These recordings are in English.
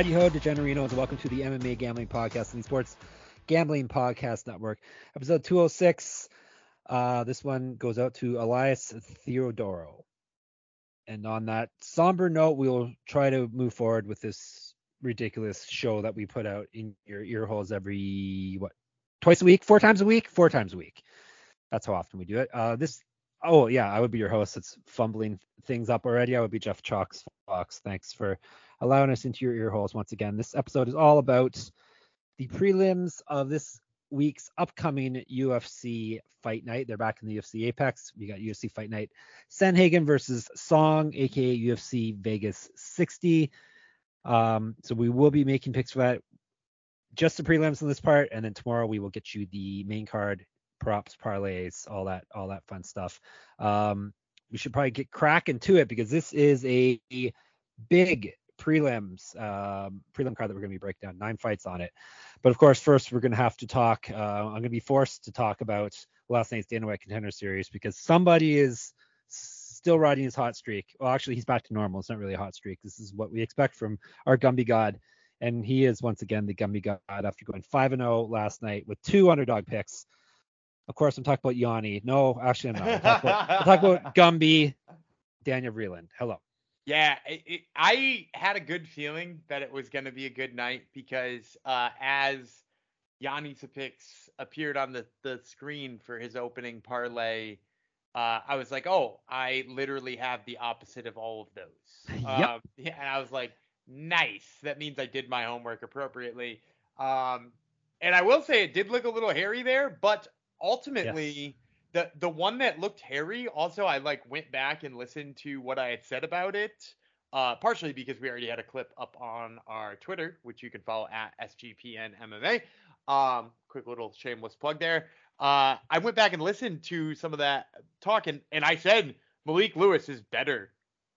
Howdy ho, Degenerinos, and welcome to the MMA Gambling Podcast and Sports Gambling Podcast Network, episode 206. Uh, this one goes out to Elias Theodorou. And on that somber note, we'll try to move forward with this ridiculous show that we put out in your ear holes every, what, twice a week, four times a week, four times a week. That's how often we do it. Uh, this, oh, yeah, I would be your host. It's fumbling things up already. I would be Jeff Chalks Fox. Thanks for allowing us into your ear holes once again. This episode is all about the prelims of this week's upcoming UFC fight night. They're back in the UFC Apex. We got UFC Fight Night Sandhagen versus Song, aka UFC Vegas 60. Um, so we will be making picks for that. Just the prelims in this part, and then tomorrow we will get you the main card props, parlays, all that, all that fun stuff. Um, we should probably get cracking to it because this is a big prelims, um, prelim card that we're going to be breaking down. Nine fights on it. But of course, first we're going to have to talk. Uh, I'm going to be forced to talk about last night's Dana White Contender Series because somebody is still riding his hot streak. Well, actually, he's back to normal. It's not really a hot streak. This is what we expect from our Gumby God. And he is once again the Gumby God after going 5 0 last night with two underdog picks. Of course, I'm talking about Yanni. No, actually, I'm not. I'm talking about, I'm talking about Gumby, Daniel Vreeland. Hello. Yeah, it, it, I had a good feeling that it was going to be a good night because uh, as Yanni Sapix appeared on the, the screen for his opening parlay, uh, I was like, oh, I literally have the opposite of all of those. Yep. Um, yeah, and I was like, nice. That means I did my homework appropriately. Um, and I will say it did look a little hairy there, but ultimately. Yes the the one that looked hairy also i like went back and listened to what i had said about it uh partially because we already had a clip up on our twitter which you can follow at sgpn mma um quick little shameless plug there. Uh i went back and listened to some of that talk and and i said malik lewis is better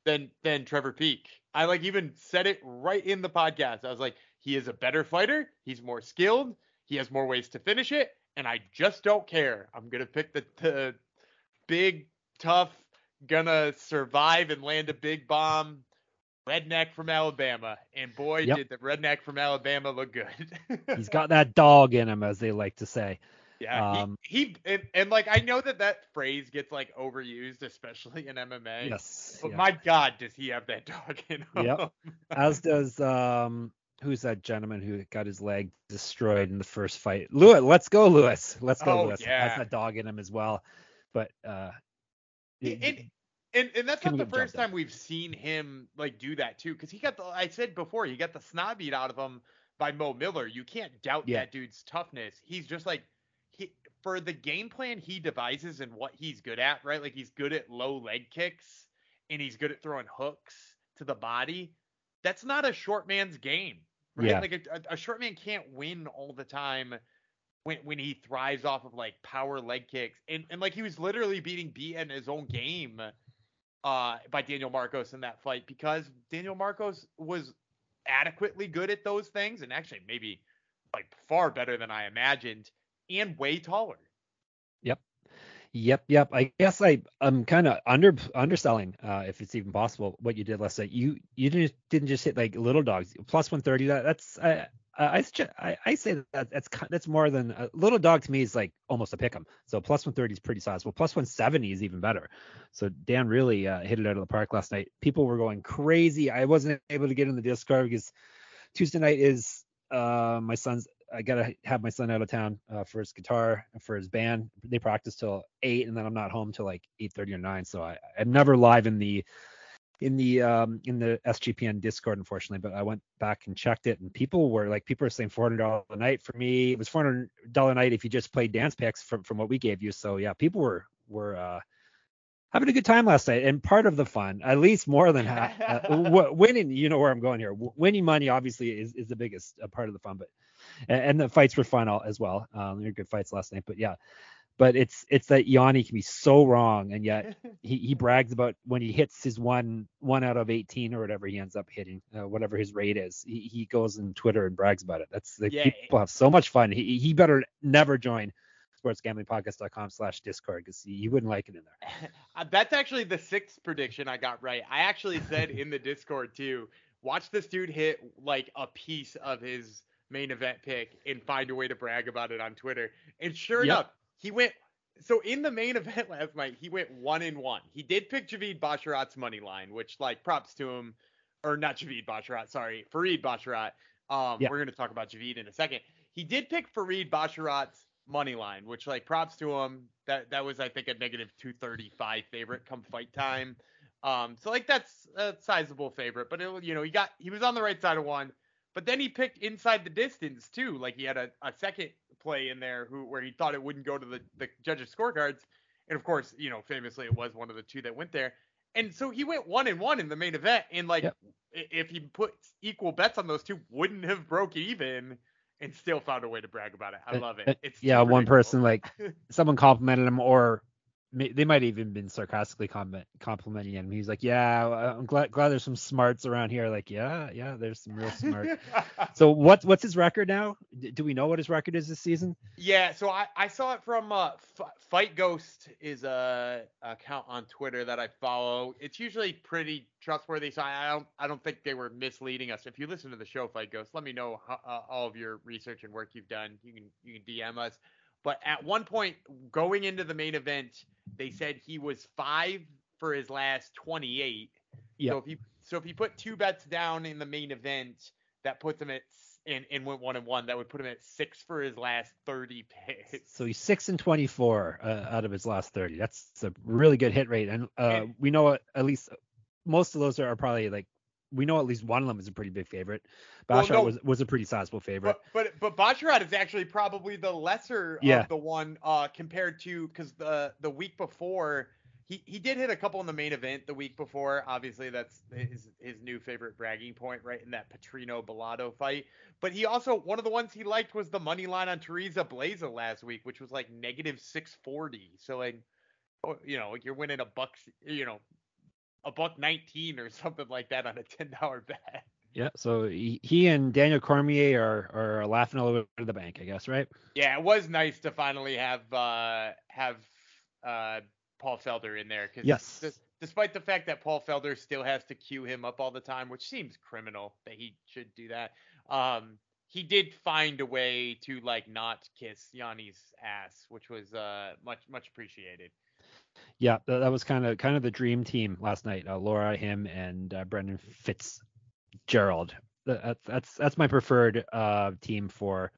than than trevor Peek. i like even said it right in the podcast. I was like he is a better fighter. He's more skilled. He has more ways to finish it and I just don't care. I'm gonna pick the, the big, tough, gonna survive and land a big bomb redneck from Alabama. And boy, Yep. did the redneck from Alabama look good. He's got that dog in him, as they like to say. yeah, um, he, he and, and like I know that that phrase gets like overused, especially in MMA. Yes. But yeah. my God, does he have that dog in him? Yep. As does um who's that gentleman who got his leg destroyed in the first fight? Lewis, let's go, Lewis. Let's go, Oh, Lewis. yeah. Has that dog in him as well. But uh Yeah, and, and and that's Couldn't the first time we've seen him like do that too, because he got the I said before he got the snob beat out of him by Mo Miller. You can't doubt Yeah. that dude's toughness. He's just like he for the game plan he devises and what he's good at, right? Like he's good at low leg kicks and he's good at throwing hooks to the body. That's not a short man's game, right? Yeah. Like a, a, short man can't win all the time when when he thrives off of like power leg kicks and and like he was literally beating B in his own game uh by Daniel Marcos in that fight because Daniel Marcos was adequately good at those things and actually maybe like far better than I imagined and way taller. Yep, yep. Yep. I guess I I'm kind of under underselling, uh, if it's even possible, what you did last night. You you didn't didn't just hit like little dogs plus 130. That that's I I I, I say that that's that's more than a little dog to me is like almost a pick 'em. So plus 130 is pretty sizable. Plus 170 is even better. So Dan really uh, hit it out of the park last night. People were going crazy. I wasn't able to get in the Discord because Tuesday night is uh, my son's. I gotta have my son out of town uh, for his guitar for his band. They practice till eight, and then I'm not home till like eight thirty or nine. So I, I'm never live in the in the um in the SGPN Discord, unfortunately. But I went back and checked it, and people were like, people were saying four hundred dollars a night for me. It was four hundred dollar a night if you just played dance picks from from what we gave you. So yeah, people were were uh having a good time last night, and part of the fun, at least more than half, uh, w- winning. You know where I'm going here. Winning money obviously is, is the biggest uh, part of the fun, but and, and the fights were fun all, as well. Um, there were good fights last night, but yeah, but it's it's that Yanni can be so wrong, and yet he, he brags about when he hits his one one out of 18 or whatever he ends up hitting, uh, whatever his rate is. He, he goes on Twitter and brags about it. That's like Yeah. people have so much fun. He he better never join sportsgamblingpodcast.com slash discord because he, he wouldn't like it in there. Uh, That's actually the sixth prediction I got right. I actually said in the Discord too. Watch this dude hit like a piece of his main event pick and find a way to brag about it on Twitter. And sure Yep. enough, he went. So in the main event last night, he went one in one. He did pick Javid Basharat's money line, which like props to him, or not Javid Basharat, sorry, Farid Basharat. Um, Yeah. we're gonna talk about Javid in a second. He did pick Farid Basharat's money line, which like props to him. That that was I think a negative 235 favorite come fight time. Um, so like that's a sizable favorite, but it, you know he got he was on the right side of one, but then he picked inside the distance too. Like he had a, a second play in there who where he thought it wouldn't go to the the judges scorecards, and of course you know famously it was one of the two that went there. And so he went one and one in the main event, and like Yep. if he put equal bets on those two, wouldn't have broke even, and still found a way to brag about it. I love it. It's yeah, one person like someone complimented him or they might even been sarcastically comment, complimenting him. He's like, "Yeah, uh, I'm glad glad there's some smarts around here." Like, yeah, yeah, there's some real smart. so what what's his record now? Do we know what his record is this season? Yeah, so I, I saw it from uh, F- Fight Ghost is a account on Twitter that I follow. It's usually pretty trustworthy, so I I don't I don't think they were misleading us. If you listen to the show Fight Ghost, let me know how, uh, all of your research and work you've done. You can you can DM us. But at one point going into the main event, they said he was five for his last 28. Yep. So if he so if he put two bets down in the main event, that puts him at and, and went one and one. That would put him at six for his last 30 picks. So he's six and 24 uh, out of his last 30. That's a really good hit rate, and uh, And- we know at- at least most of those are probably like we know at least one of them is a pretty big favorite. Well, Bashar no. was was a pretty sizable favorite. But but but Basharat is actually probably the lesser Yeah. of the one uh compared to because the the week before he he did hit a couple in the main event the week before. Obviously that's his his new favorite bragging point right in that Petrino Bellato fight. But he also one of the ones he liked was the money line on Teresa Blaza last week, which was like negative 640. So like oh, you know like you're winning a buck you know a buck 19 or something like that on a ten dollar bet. Yeah, so he, he and Daniel Cormier are are laughing all over the bank, I guess, right? Yeah, it was nice to finally have uh have uh Paul Felder in there because Yes. despite the fact that Paul Felder still has to cue him up all the time, which seems criminal that he should do that. Um he did find a way to like not kiss Yanni's ass, which was uh much much appreciated. Yeah, that, that was kind of kind of the dream team last night. Uh, Laura, him, and uh, Brendan Fitzgerald. That, that's that's that's my preferred uh team for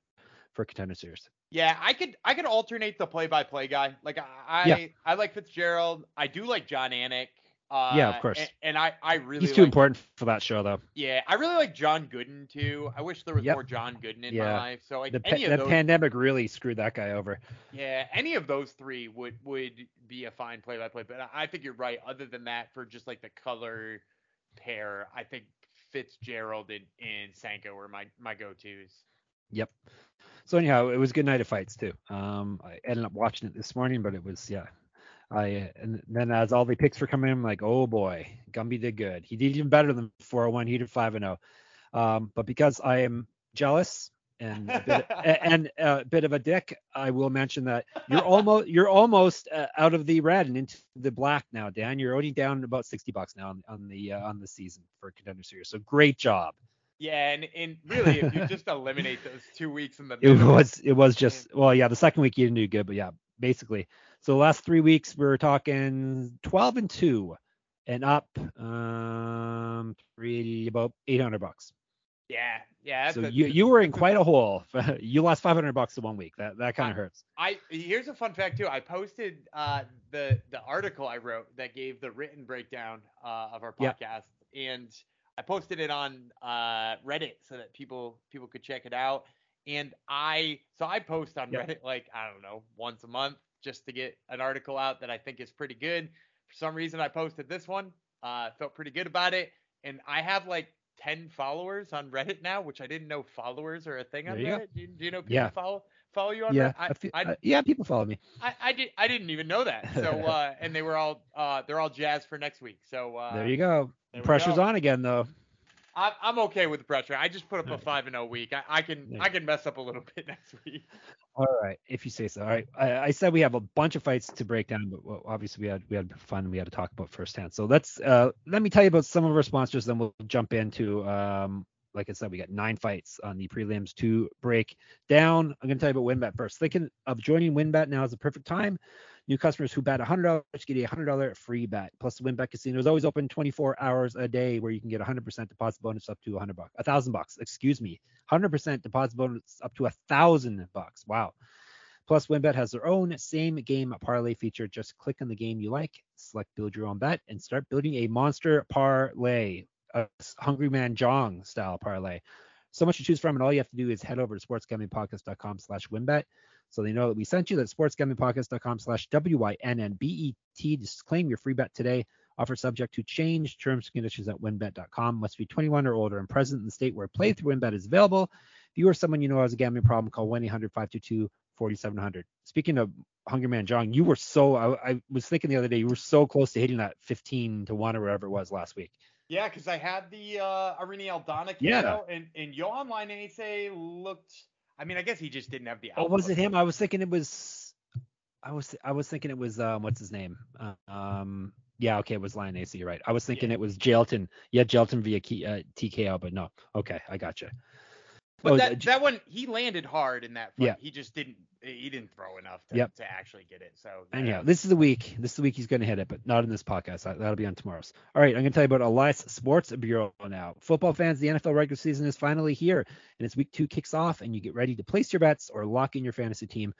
for contender series. Yeah, I could I could alternate the play-by-play guy. Like I I, Yeah. I like Fitzgerald. I do like Jon Anik. Uh, Yeah, of course. And, and I I really He's too like important for that show, though. Yeah, I really like John Gooden too. I wish there was Yep. more John Gooden in Yeah. my life. So like The, pa- any of the those, pandemic really screwed that guy over. yeah, any of those three would would be a fine play-by-play. But I- I think you're right. Other than that, for just like the color pair, I think Fitzgerald and, and Sanko were my my go-tos. Yep. So anyhow, it was good night of fights too. Um, I ended up watching it this morning, but it was yeah. I and then as all the picks were coming in, I'm like, oh boy, Gumby did good. He did even better than 401. He did five and zero. Um, but because I am jealous and a bit, and a bit of a dick, I will mention that you're almost you're almost uh, out of the red and into the black now, Dan. You're only down about 60 bucks now on, on the uh, on the season for contender series. So great job. Yeah, and and really, if you just eliminate those two weeks in the middle, It was it was just well yeah the second week you didn't do good but yeah basically so the last three weeks we were talking 12 and two and up um 380 about 800 bucks yeah, yeah. so you you were in quite a hole you lost 500 bucks in one week that that kind of hurts I here's a fun fact too. I posted uh, the the article I wrote that gave the written breakdown uh, of our podcast, Yeah. and I posted it on uh, Reddit so that people people could check it out. And I so I post on Yeah. Reddit like I don't know once a month just to get an article out that I think is pretty good. For some reason, I posted this one. Uh, felt pretty good about it, and I have like 10 followers on Reddit now, which I didn't know followers are a thing on. Reddit. Do you, do you know people Yeah. follow follow you on Yeah, Reddit? I, I I, uh, yeah, people follow me. I, I did I didn't even know that. So uh, and they were all uh, they're all jazzed for next week. So uh, there you go. there Pressure's go. on again though. I'm, I'm okay with the pressure. I just put up a five and zero week. I, I can. I can mess up a little bit next week. All right, if you say so. All right, I, I said we have a bunch of fights to break down, but obviously we had we had fun. We had to talk about firsthand. So let's uh, let me tell you about some of our sponsors, then we'll jump into. Um, like I said, we got nine fights on the prelims to break down. I'm to tell you about WynnBET first. Thinking of joining WynnBET now is the perfect time. New customers who bet $100 get a $100 free bet. Plus, the WynnBET Casino is always open 24 hours a day, where you can get 100% deposit bonus up to 100 bucks, a thousand bucks. Excuse me, 100% deposit bonus up to a thousand bucks. Wow. Plus, WynnBET has their own same game parlay feature. Just click on the game you like, select build your own bet, and start building a monster parlay, a Hungry Man Jong style parlay. So much to choose from, and all you have to do is head over to sportsgamblingpodcast.com slash winbet so they know that we sent you. That's sportsgamblingpodcast.com slash W-I-N-N-B-E-T. Just claim your free bet today. Offer subject to change. Terms and conditions at winbet.com. Must be 21 or older and present in the state where play through WynnBET is available. If you or someone you know has a gambling problem, call 1-800-522-4700. Speaking of Hungry Man John, you were so, I, I was thinking the other day, you were so close to hitting that 15 to 1 or whatever it was last week. Yeah, because I had the uh, Irene Aldana Yeah. And and Johan Lainese looked. I mean, I guess he just didn't have the. Oh, was it him? I was thinking it was. I was I was thinking it was um what's his name? Um yeah okay it was Lion AC you're right. I was thinking it was Jelton. Yeah Jelton via key, uh, TKO but no okay I gotcha. But Oh, that, uh, that one, he landed hard in that fight. Yeah. He just didn't. He didn't throw enough to, Yep. to actually get it. So. Yeah, uh, this is the week. This is the week he's going to hit it, but not in this podcast. That, that'll be on tomorrow's. All right, I'm going to tell you about Elias Sports Bureau now. Football fans, the NFL regular season is finally here, and it's week two kicks off, and you get ready to place your bets or lock in your fantasy team.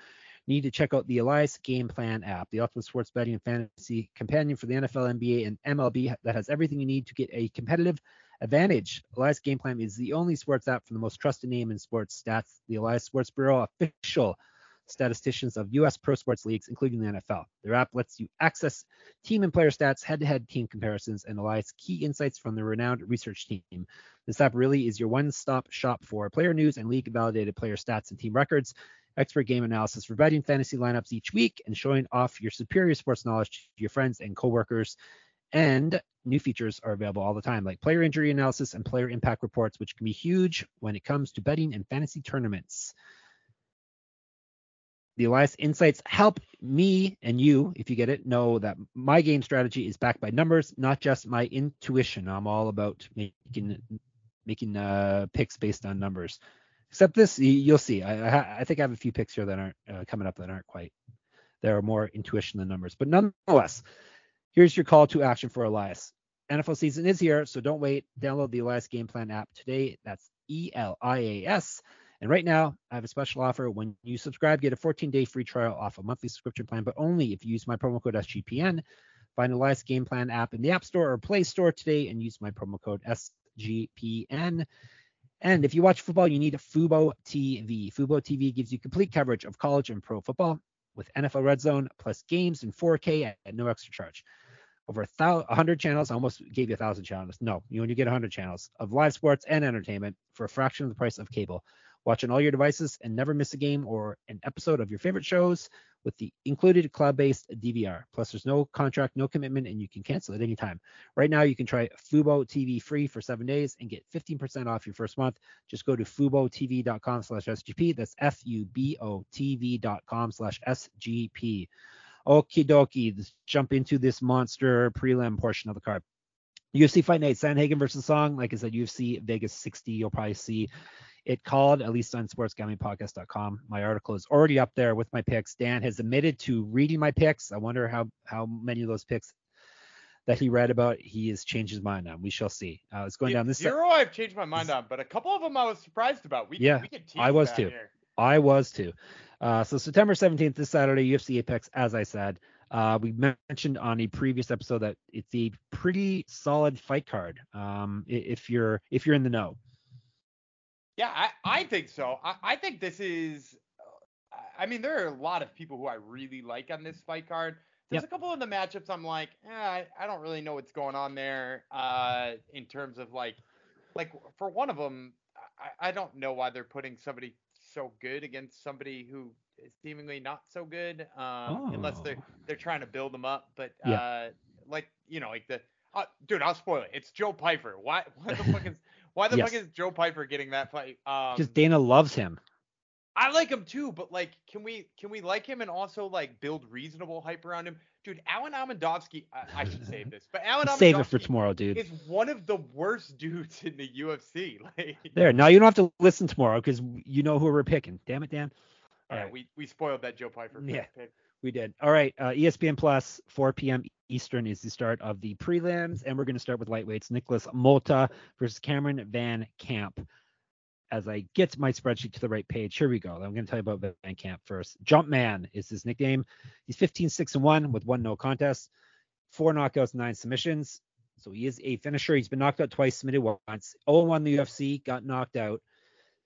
You need to check out the Elias Game Plan app, the ultimate sports betting and fantasy companion for the NFL, NBA, and MLB that has everything you need to get a competitive advantage. Elias Game Plan is the only sports app from the most trusted name in sports stats, the Elias Sports Bureau official statisticians of U.S. pro sports leagues, including the NFL. Their app lets you access team and player stats, head-to-head team comparisons, and Elias key insights from the renowned research team. This app really is your one-stop shop for player news and league-validated player stats and team records, expert game analysis for betting fantasy lineups each week, and showing off your superior sports knowledge to your friends and coworkers. And new features are available all the time, like player injury analysis and player impact reports, which can be huge when it comes to betting and fantasy tournaments. The Elias Insights help me and you, if you get it, know that my game strategy is backed by numbers, not just my intuition. I'm all about making making uh, picks based on numbers. Except this, you'll see. I, I, I think I have a few picks here that aren't uh, coming up that aren't quite. There are more intuition than numbers, but nonetheless, here's your call to action for Elias. NFL season is here, so don't wait. Download the Elias Game Plan app today. That's E L I A S. And right now, I have a special offer. When you subscribe, get a 14-day free trial off a monthly subscription plan, but only if you use my promo code SGPN. Find the Elias Game Plan app in the App Store or Play Store today and use my promo code SGPN. And if you watch football, you need Fubo TV. Fubo TV gives you complete coverage of college and pro football with NFL Red Zone plus games in 4K at, no extra charge. Over a thou- 100 channels, I almost gave you a thousand channels. No, you only get 100 channels of live sports and entertainment for a fraction of the price of cable. Watch on all your devices and never miss a game or an episode of your favorite shows with the included cloud-based DVR. Plus, there's no contract, no commitment, and you can cancel at any time. Right now, you can try Fubo TV free for seven days and get 15% off your first month. Just go to FuboTV.com slash SGP. That's F-U-B-O TV.com slash SGP. Okie dokie. Let's jump into this monster prelim portion of the card. UFC Fight Night, Sandhagen versus Song. Like I said, UFC Vegas 60. You'll probably see it called, at least on sportsgamblingpodcast.com. My article is already up there with my picks. Dan has admitted to reading my picks. I wonder how how many of those picks that he read about he has changed his mind on. We shall see. Uh, it's going yeah, down this. zero. I've changed my mind on, but a couple of them I was surprised about. We Yeah, we could tease I was too. Here. I was too. Uh, so September 17th, this Saturday, UFC Apex, as I said. Uh, we mentioned on a previous episode that it's a pretty solid fight card. Um, if you're if you're in the know. Yeah, I, I think so. I, I think this is. I mean, there are a lot of people who I really like on this fight card. there's a couple of the matchups I'm like, eh, I, I don't really know what's going on there. Uh, in terms of like, like for one of them, I, I don't know why they're putting somebody so good against somebody who is seemingly not so good. Um, unless they're Oh. they're trying to build them up. But Yeah. uh, like you know, like the uh, dude, I'll spoil it. It's Joe Pyfer. Why? Why the fuck is why the fuck is Joe Pyfer getting that fight? Um, Because Dana loves him. I like him too, but like, can we can we like him and also like build reasonable hype around him, dude? Alen Amedovski, I, I should save this, but Alen Save it for tomorrow, dude. is one of the worst dudes in the UFC. Like, There. Now you don't have to listen tomorrow because you know who we're picking. Damn it, Dan. all right, we we spoiled that Joe Pyfer Yeah. pick. We did. All right. Uh, ESPN Plus, 4 p.m. Eastern is the start of the prelims, and we're going to start with lightweights. Nicolas Motta versus Cameron Van Camp. As I get my spreadsheet to the right page, here we go. I'm going to tell you about Van Camp first. Jumpman is his nickname. He's 15 6 and 1 with one no contest, four knockouts, nine submissions. So he is a finisher. He's been knocked out twice, submitted once. 0 1 the UFC, got knocked out.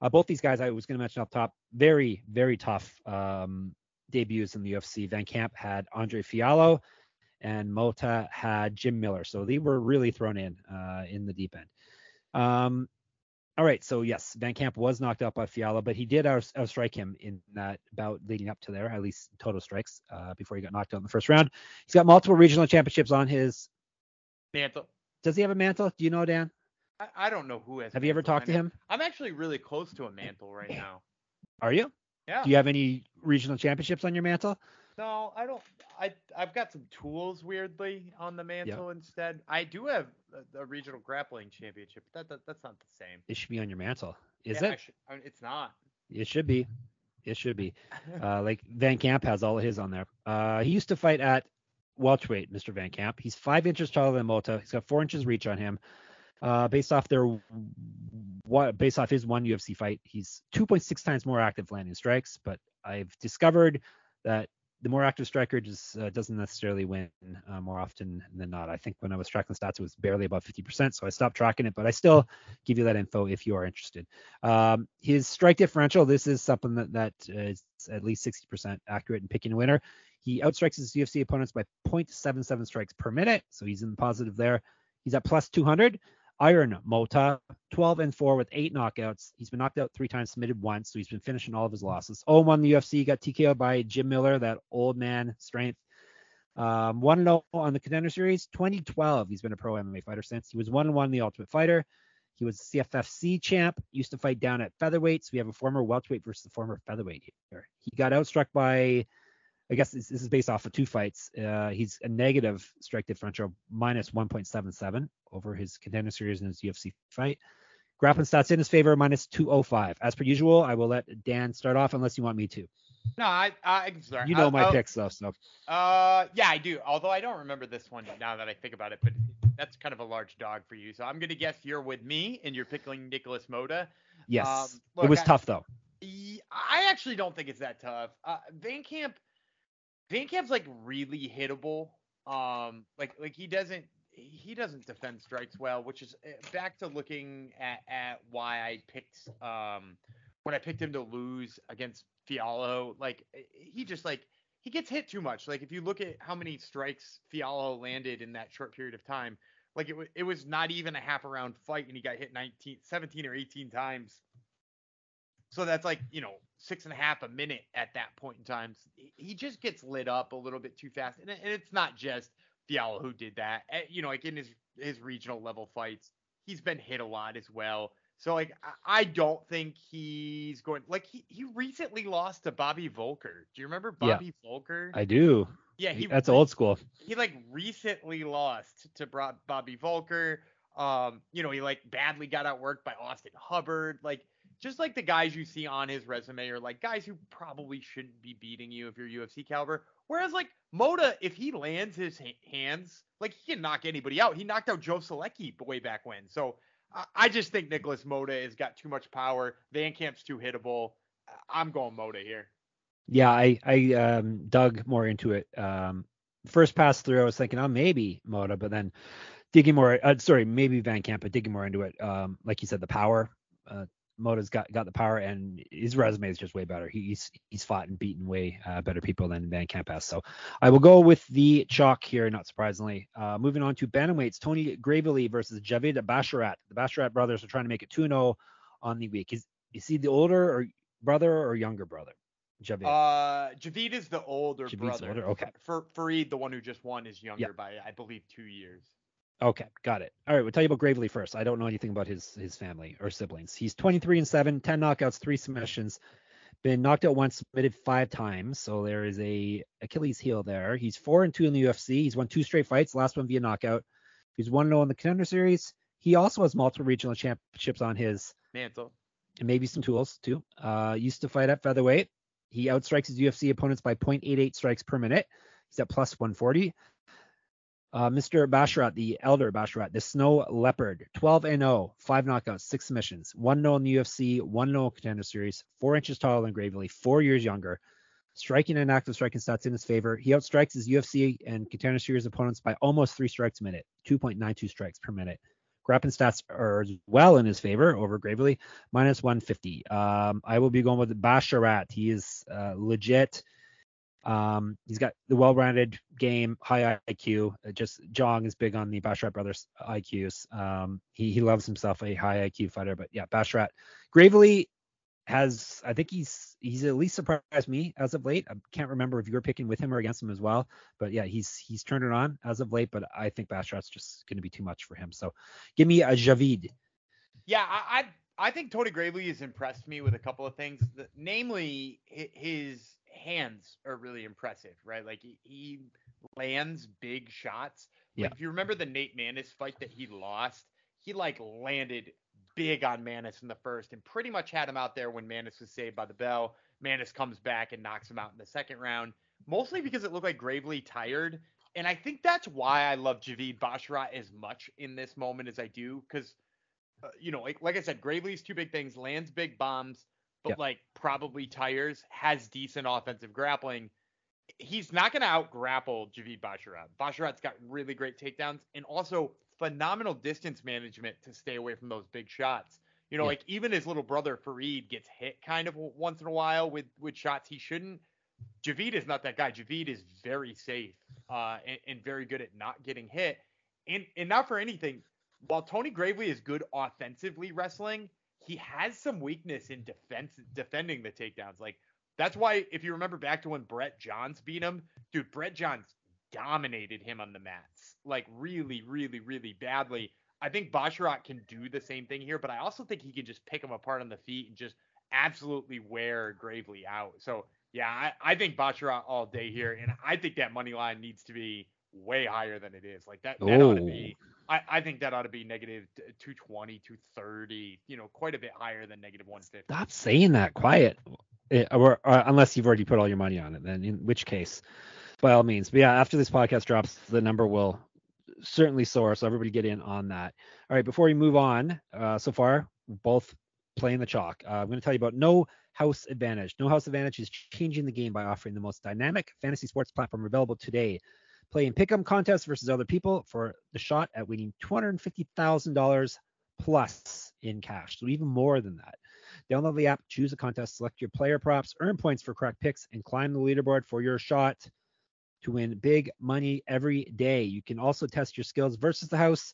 Uh, both these guys I was going to mention up top, very, very tough um, debuts in the UFC. Van Camp had Andre Fialho, and Motta had Jim Miller. So they were really thrown in uh, in the deep end. Um, all right, so yes, Van Camp was knocked out by Fialho, but he did out- outstrike him in that bout leading up to there, at least total strikes uh, before he got knocked out in the first round. He's got multiple regional championships on his. Mantle. Does he have a mantle? Do you know, Dan? I, I don't know who has. Have you ever talked to him? I'm actually really close to a mantle right now. Are you? Yeah. Do you have any regional championships on your mantle? No, I don't. I I've got some tools weirdly on the mantle instead. I do have a, a regional grappling championship. But that, that that's not the same. It should be on your mantle. Is Yeah, it? should- I mean, it's not. It should be. It should be. Uh, like Van Camp has all of his on there. Uh, he used to fight at welterweight, Mr. Van Camp. He's five inches taller than Motta. He's got four inches reach on him. Uh, based off their what, based off his one UFC fight, he's 2.6 times more active landing strikes. But I've discovered that the more active striker just uh, doesn't necessarily win uh, more often than not. I think when I was tracking the stats, it was barely above 50%, so I stopped tracking it. But I still give you that info if you are interested. Um, his strike differential, this is something that, that is at least 60% accurate in picking a winner. He outstrikes his UFC opponents by 0.77 strikes per minute, so he's in the positive there. He's at plus 200. Iron Motta, 12 and 4 with eight knockouts. He's been knocked out three times, submitted once, so he's been finishing all of his losses. 0 1 the UFC, got TKO by Jim Miller, that old man strength. Um, 1 0 on the contender series. 2012, he's been a pro MMA fighter since. He was 1 1 the Ultimate Fighter. He was CFFC champ, used to fight down at featherweights. We have a former welterweight versus a former featherweight here. He got outstruck by, I guess this, this is based off of two fights. Uh, he's a negative strike differential, minus 1.77 over his contender series in his UFC fight. Grappling stats in his favor, minus 205. As per usual, I will let Dan start off unless you want me to. No, I I I'm sorry. You know I'll- my I'll- picks though, so Uh, yeah, I do. Although I don't remember this one now that I think about it, but that's kind of a large dog for you. So I'm gonna guess you're with me and you're picking Nicolas Motta. yes, Um, it was I- tough though. I actually don't think it's that tough. Uh, Van Camp, Van Camp's like really hittable. Um, like like he doesn't he doesn't defend strikes well, which is uh, back to looking at at why I picked um when I picked him to lose against Fialho. Like eh, he just like he gets hit too much. Like if you look at how many strikes Fialho landed in that short period of time, like it was it was not even a half around fight and he got hit 19, 17 or 18 times. So that's like, you know, six and a half a minute at that point in time. He- just gets lit up a little bit too fast. And, it's not just Fialho who did that. Eh, You know, like in his, his regional level fights, he's been hit a lot as well. So like I- don't think he's going like he, he recently lost to Bobby Voelker. Do you remember Yeah. Bobby Voelker? I do. yeah, he That's old school. he like recently lost to Bobby Voelker. Um, you know, he like badly got outworked by Austin Hubbard. Like just like the guys you see on his resume are like guys who probably shouldn't be beating you if you're UFC caliber. Whereas like Motta, if he lands his hands, like he can knock anybody out. He knocked out Joe Solecki way back when. So I, just think Nicolas Motta has got too much power. Van Camp's too hittable. I'm going Motta here. Yeah, I I um, dug more into it. Um, first pass through, I was thinking, oh, maybe Motta, but then digging more, uh, sorry, maybe Van Camp, but digging more into it, um, like you said, the power uh, Motta's got got the power, and his resume is just way better. He's he's fought and beaten way uh, better people than Van Camp has. So I will go with the chalk here, not surprisingly. Uh, moving on to bantamweights, Tony Gravely versus Javid Basharat. The Basharat brothers are trying to make it 2-0 on the week. Is is he the older or brother or younger brother? Javid. Uh, Javid is the older Javid's brother. Older? Okay. For Farid, the one who just won, is younger by I believe two years. Okay, got it. All right, we'll tell you about Gravely first. I don't know anything about his his family or siblings. He's 23 and 7, 10 knockouts, 3 submissions. Been knocked out once, submitted 5 times, so there is a Achilles heel there. He's 4 and 2 in the UFC. He's won two straight fights, last one via knockout. He's 1 0 in the contender series. He also has multiple regional championships on his mantle. And maybe some tools too. Uh, used to fight at featherweight. He outstrikes his UFC opponents by 0.88 strikes per minute. He's at plus 140. Uh, Mr. Basharat, the elder Basharat, the Snow Leopard, 12 and 0, five knockouts, six submissions, one no in the UFC, one no contender series, four inches taller than Gravely, four years younger. Striking and active striking stats in his favor. He outstrikes his UFC and contender series opponents by almost three strikes a minute, 2.92 strikes per minute. Grappling stats are well in his favor over Gravely, minus 150. Um, I will be going with Basharat. He is uh, legit um, he's got the well-rounded game, high IQ. Uh, just Jong is big on the Basharat brothers IQs. Um, he he loves himself a high IQ fighter, but yeah, Basharat Gravely has I think he's he's at least surprised me as of late. I can't remember if you were picking with him or against him as well, but yeah, he's he's turned it on as of late. But I think Basharat's just going to be too much for him. So give me a Javid. Yeah, I I, I think Tony Gravely has impressed me with a couple of things, namely his hands are really impressive, right? Like he, he lands big shots. Like if you remember the Nate Maness fight that he lost, he like landed big on Maness in the first and pretty much had him out there when Maness was saved by the bell. Maness comes back and knocks him out in the second round, mostly because it looked like Gravely tired. And I think that's why I love Javid Basharat as much in this moment as I do, because, uh, you know, like, like I said, Gravely's two big things lands big bombs, but yep. like probably tires, has decent offensive grappling. He's not going to out grapple Javid Basharat. Basharat's got really great takedowns and also phenomenal distance management to stay away from those big shots. You know, like even his little brother Farid gets hit kind of once in a while with with shots he shouldn't. Javid is not that guy. Javid is very safe uh, and, and very good at not getting hit. And and not for anything, while Tony Gravely is good offensively wrestling, he has some weakness in defense defending the takedowns. Like that's why if you remember back to when Brett Johns beat him, dude, Brett Johns dominated him on the mats. Like really, really, really badly. I think Basharat can do the same thing here, but I also think he can just pick him apart on the feet and just absolutely wear Gravely out. So yeah, I, I think Basharat all day here, and I think that money line needs to be way higher than it is. Like that, that ought to be I, I think that ought to be negative 220, 230, you know, quite a bit higher than negative 150. Stop saying that quiet. It, eh, or, or, unless you've already put all your money on it, then in which case, by all means. But yeah, after this podcast drops, the number will certainly soar. So everybody get in on that. All right, before we move on, uh, so far both playing the chalk. Uh, I'm going to tell you about No House Advantage. No House Advantage is changing the game by offering the most dynamic fantasy sports platform available today Play in pick'em contests versus other people for the shot at winning $250,000 plus in cash. So even more than that. Download the app, choose a contest, select your player props, earn points for correct picks, and climb the leaderboard for your shot to win big money every day. You can also test your skills versus the house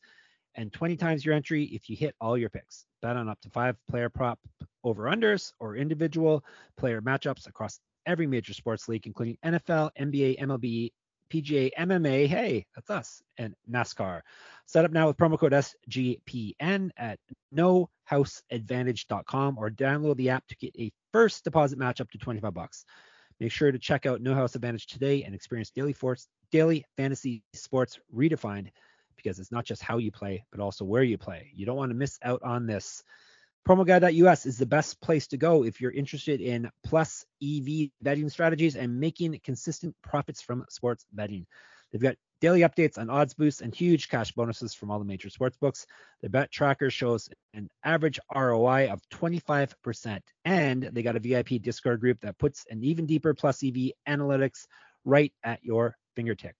and 20 times your entry if you hit all your picks. Bet on up to five player prop over unders or individual player matchups across every major sports league, including NFL, NBA, MLB, PGA, MMA, hey, that's us, and NASCAR. Set up now with promo code SGPN at nohouseadvantage.com or download the app to get a first deposit match up to 25 bucks. Make sure to check out No House Advantage today and experience daily force, daily fantasy sports redefined because it's not just how you play, but also where you play. You don't want to miss out on this. PromoGuy.us is the best place to go if you're interested in plus EV betting strategies and making consistent profits from sports betting. They've got daily updates on odds boosts and huge cash bonuses from all the major sports books. The bet tracker shows an average ROI of 25%, and they got a VIP Discord group that puts an even deeper plus EV analytics right at your fingertip.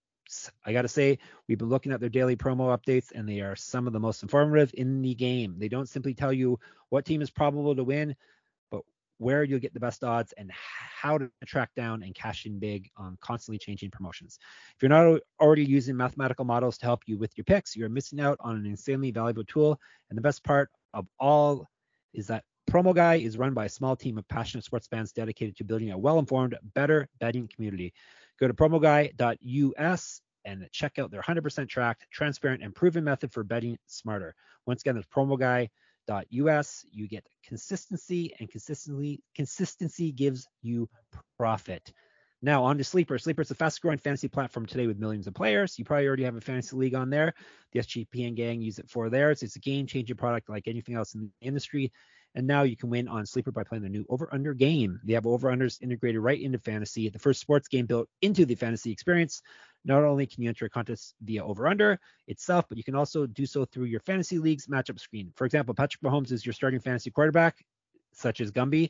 I got to say, we've been looking at their daily promo updates, and they are some of the most informative in the game. They don't simply tell you what team is probable to win, but where you'll get the best odds and how to track down and cash in big on constantly changing promotions. If you're not already using mathematical models to help you with your picks, you're missing out on an insanely valuable tool. And the best part of all is that Promo Guy is run by a small team of passionate sports fans dedicated to building a well-informed, better betting community. Go to promoguy.us and check out their 100% tracked, transparent, and proven method for betting smarter. Once again, that's promoguy.us. You get consistency, and consistency consistency gives you profit. Now on to Sleeper. Sleeper is the fastest growing fantasy platform today with millions of players. You probably already have a fantasy league on there. The SGPN gang use it for theirs. It's a game changing product like anything else in the industry. And now you can win on Sleeper by playing the new over under game. They have over unders integrated right into fantasy, the first sports game built into the fantasy experience. Not only can you enter a contest via over under itself, but you can also do so through your fantasy league's matchup screen. For example, Patrick Mahomes is your starting fantasy quarterback, such as Gumby.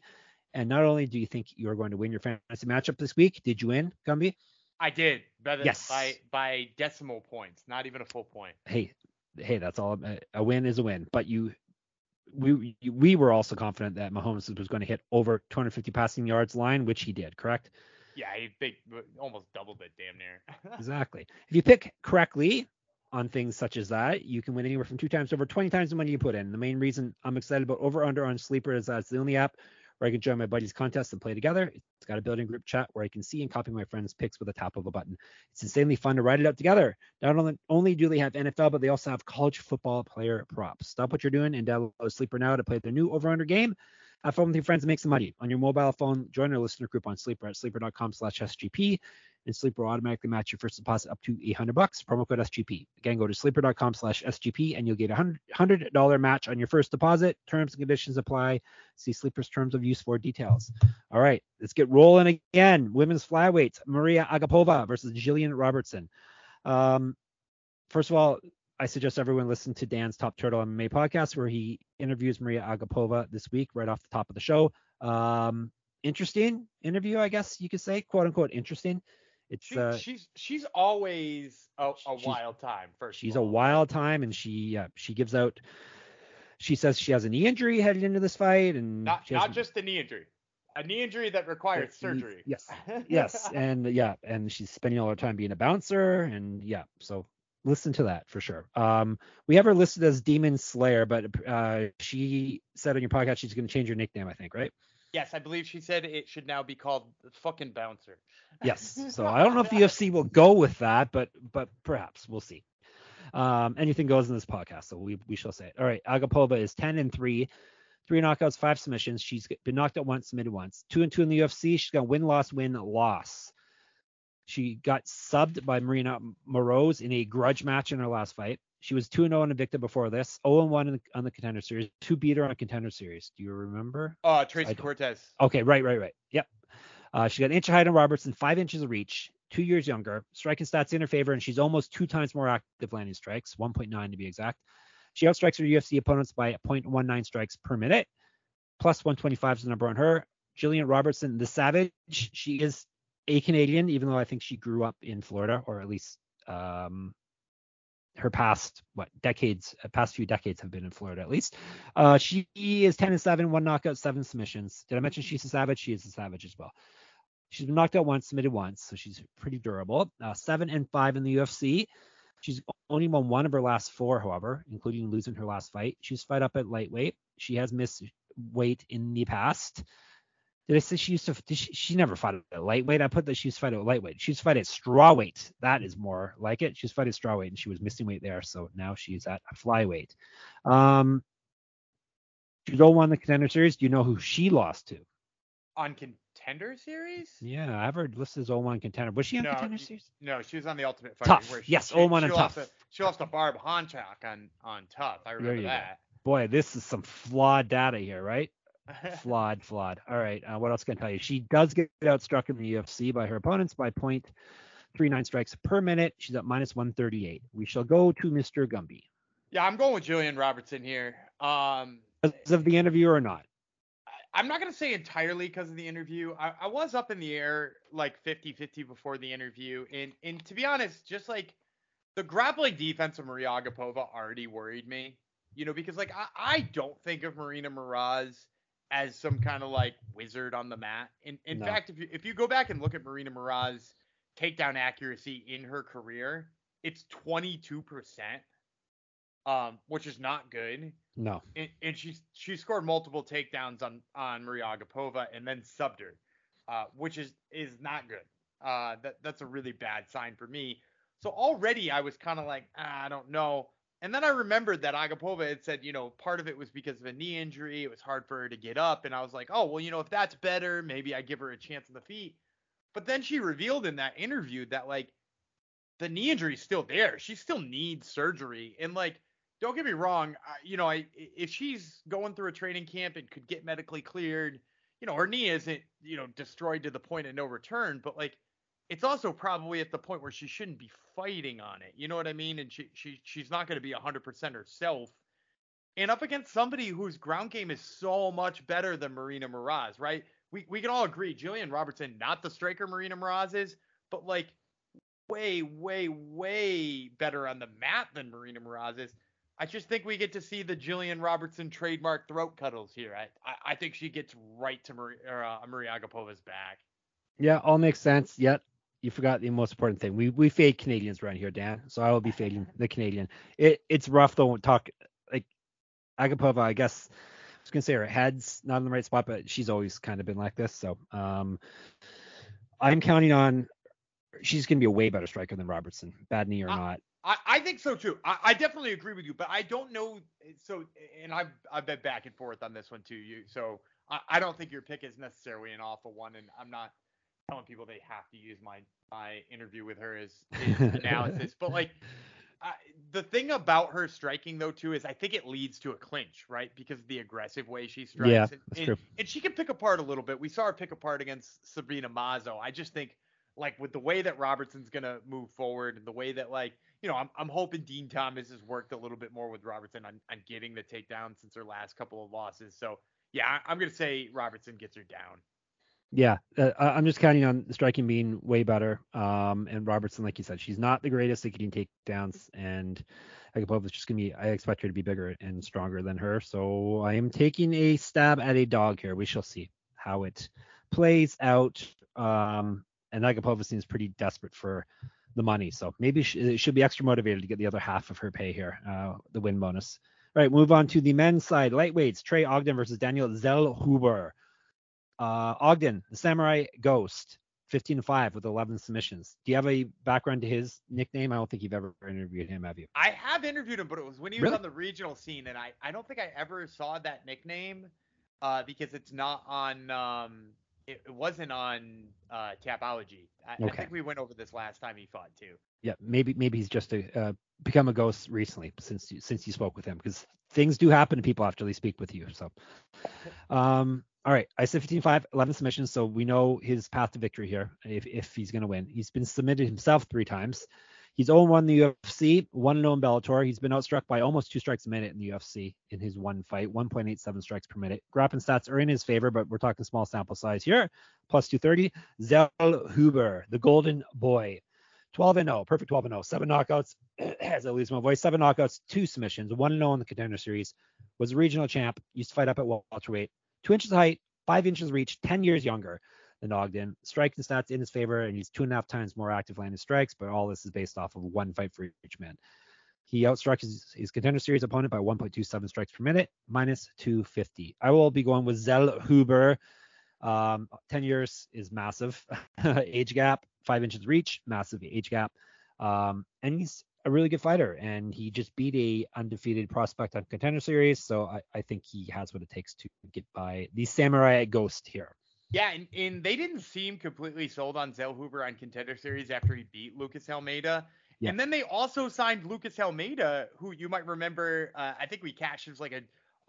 And not only do you think you're going to win your fantasy matchup this week, did you win, Gumby? I did. Better yes. by by decimal points, not even a full point. Hey, hey, that's all. A win is a win. But you we we were also confident that Mahomes was going to hit over 250 passing yards line, which he did, correct? Yeah, he big almost doubled it, damn near. exactly. If you pick correctly on things such as that, you can win anywhere from two times over 20 times the money you put in. The main reason I'm excited about over under on Sleeper is that it's the only app where I can join my buddies' contests and play together. It's got a building group chat where I can see and copy my friends' picks with a tap of a button. It's insanely fun to write it out together. Not only, only do they have NFL, but they also have college football player props. Stop what you're doing and download Sleeper now to play their new over-under game. Have fun with your friends and make some money. On your mobile phone, join our listener group on Sleeper at sleeper.com slash SGP and Sleeper will automatically match your first deposit up to 800 bucks. Promo code SGP. Again, go to sleeper.com slash SGP and you'll get a hundred dollar match on your first deposit. Terms and conditions apply. See Sleeper's terms of use for details. All right, let's get rolling again. Women's flyweight, Maria Agapova versus Jillian Robertson. Um, first of all, I suggest everyone listen to Dan's Top Turtle MMA podcast where he interviews Maria Agapova this week right off the top of the show. Um, interesting interview, I guess you could say, quote unquote interesting. It's she, uh, she's she's always a, a wild time. First, she's a wild time, and she uh, she gives out. She says she has a knee injury headed into this fight, and not not just a knee injury, a knee injury that requires surgery. Yes, yes, and yeah, and she's spending all her time being a bouncer, and yeah, so listen to that for sure. Um, we have her listed as Demon Slayer, but uh, she said on your podcast she's going to change her nickname, I think, right? Yes, I believe she said it should now be called fucking bouncer. Yes. So I don't know if the UFC will go with that, but but perhaps we'll see. Um, anything goes in this podcast, so we we shall say it. All right, Agapova is 10 and 3, three knockouts, five submissions. She's been knocked out once, submitted once. Two and two in the UFC. She's got win, loss, win, loss. She got subbed by Marina Moroz in a grudge match in her last fight. She was 2 0 on Invicta before this, 0 1 on the contender series, two beat her on contender series. Do you remember? Uh, Tracy Cortez. Okay, right, right, right. Yep. Uh, she got an inch of height on Robertson, five inches of reach, two years younger. Striking stats in her favor, and she's almost two times more active landing strikes, 1.9 to be exact. She outstrikes her UFC opponents by 0.19 strikes per minute. Plus 125 is the number on her. Jillian Robertson, the Savage, she is a Canadian, even though I think she grew up in Florida, or at least um, her past what decades uh, past few decades have been in Florida at least. Uh, she is 10 and 7, one knockout, seven submissions. Did I mention she's a savage? She is a savage as well. She's been knocked out once, submitted once, so she's pretty durable. Uh, seven and five in the UFC. She's only won one of her last four, however, including losing her last fight. She's fight up at lightweight. She has missed weight in the past. Did I say she used to? She, she, never fought at lightweight. I put that she's fight at lightweight. She's fight at strawweight. That is more like it. She's fight at strawweight, and she was missing weight there, so now she's at flyweight. Um, she's 0-1 the contender series. Do you know who she lost to? On contender series? Yeah, I've heard listed as 0-1 contender. Was she on no, contender series? No, she was on the Ultimate Fighter. Tough. She, yes, 0-1 and tough. To, she lost to Barb Honchak on on tough. I remember that. Go. Boy, this is some flawed data here, right? Flawed, flawed. All right. Uh, what else can I tell you? She does get outstruck in the UFC by her opponents by point three nine strikes per minute. She's at minus 138. We shall go to Mr. Gumby. Yeah, I'm going with Jillian Robertson here. Um, As of the interview or not? I'm not gonna say entirely because of the interview. I, I was up in the air like 50-50 before the interview, and and to be honest, just like the grappling defense of Maria Agapova already worried me. You know, because like I, I don't think of Marina Moroz as some kind of like wizard on the mat. In in No. fact, if you if you go back and look at Marina Moroz takedown accuracy in her career, it's 22%, um, which is not good. No. And, and she she scored multiple takedowns on on Maria Agapova and then subbed her, uh, which is is not good. Uh, that that's a really bad sign for me. So already I was kind of like, ah, I don't know. And then I remembered that Agapova had said, you know, part of it was because of a knee injury. It was hard for her to get up. And I was like, oh, well, you know, if that's better, maybe I give her a chance on the feet. But then she revealed in that interview that, like, the knee injury is still there. She still needs surgery. And, like, don't get me wrong, I, you know, I if she's going through a training camp and could get medically cleared, you know, her knee isn't, you know, destroyed to the point of no return, but like it's also probably at the point where she shouldn't be fighting on it. You know what I mean? And she she she's not going to be 100% herself. And up against somebody whose ground game is so much better than Marina Moroz, right? We we can all agree Jillian Robertson not the striker Marina Moroz is, but like way way way better on the mat than Marina Moroz is. I just think we get to see the Jillian Robertson trademark throat cuddles here. I I, I think she gets right to Maria, uh, Maria Agapova's back. Yeah, all makes sense. Yet you forgot the most important thing. We we fade Canadians around here, Dan. So I will be fading the Canadian. It it's rough though. Talk like Agapova. I guess I was gonna say her head's not in the right spot, but she's always kind of been like this. So um, I'm counting on she's gonna be a way better striker than Robertson, bad knee or I- not. I, I think so too. I, I definitely agree with you, but I don't know. So, and I've I've been back and forth on this one too. You so I, I don't think your pick is necessarily an awful one, and I'm not telling people they have to use my my interview with her as, as analysis. But like, I, the thing about her striking though too is I think it leads to a clinch, right? Because of the aggressive way she strikes. Yeah, and, that's and, true. and she can pick apart a little bit. We saw her pick apart against Sabina Mazo. I just think like with the way that Robertson's gonna move forward and the way that like you know I'm I'm hoping Dean Thomas has worked a little bit more with Robertson on, on getting the takedown since her last couple of losses. So yeah, I, I'm gonna say Robertson gets her down. Yeah, uh, I'm just counting on striking being way better. Um, and Robertson, like you said, she's not the greatest at getting takedowns, and Agapova's just gonna be. I expect her to be bigger and stronger than her. So I am taking a stab at a dog here. We shall see how it plays out. Um, and Agapova seems pretty desperate for the money, so maybe she should be extra motivated to get the other half of her pay here, uh, the win bonus. All right, move on to the men's side. Lightweights: Trey Ogden versus Daniel Zellhuber. Uh, Ogden, the Samurai Ghost, 15 5 with 11 submissions. Do you have a background to his nickname? I don't think you've ever interviewed him, have you? I have interviewed him, but it was when he was Really? on the regional scene, and I I don't think I ever saw that nickname, uh, because it's not on um it, it wasn't on uh Tapology. I, I Okay. think we went over this last time he fought too. Yeah, maybe maybe he's just a, uh, become a ghost recently since you, since you spoke with him because things do happen to people after they speak with you. So, um, all right, I said 15-5, 11 submissions, so we know his path to victory here if if he's going to win. He's been submitted himself three times. He's 0-1 in the UFC, 1-0 in Bellator. He's been outstruck by almost two strikes a minute in the UFC in his one fight, 1.87 strikes per minute. Grappling stats are in his favor, but we're talking small sample size here. Plus 230. Zell Huber, the golden boy. 12 and 0, perfect 12 and 0, seven knockouts. As I lose my voice, seven knockouts, two submissions, one and 0 in the contender series. Was a regional champ. Used to fight up at welterweight. Two inches height, five inches reach, 10 years younger than Ogden. Striking stats in his favor, and he's two and a half times more active landed strikes. But all this is based off of one fight for each man. He outstruck his, his contender series opponent by 1.27 strikes per minute, minus 250. I will be going with Zellhuber. Um, 10 years is massive. age gap, five inches reach, massive age gap. Um, and he's a really good fighter, and he just beat a undefeated prospect on contender series. So I, I think he has what it takes to get by the Samurai Ghost here. Yeah, and, and they didn't seem completely sold on Zellhuber on contender series after he beat Lucas Almeida. Yeah. And then they also signed Lucas Almeida, who you might remember. Uh, I think we cashed as like a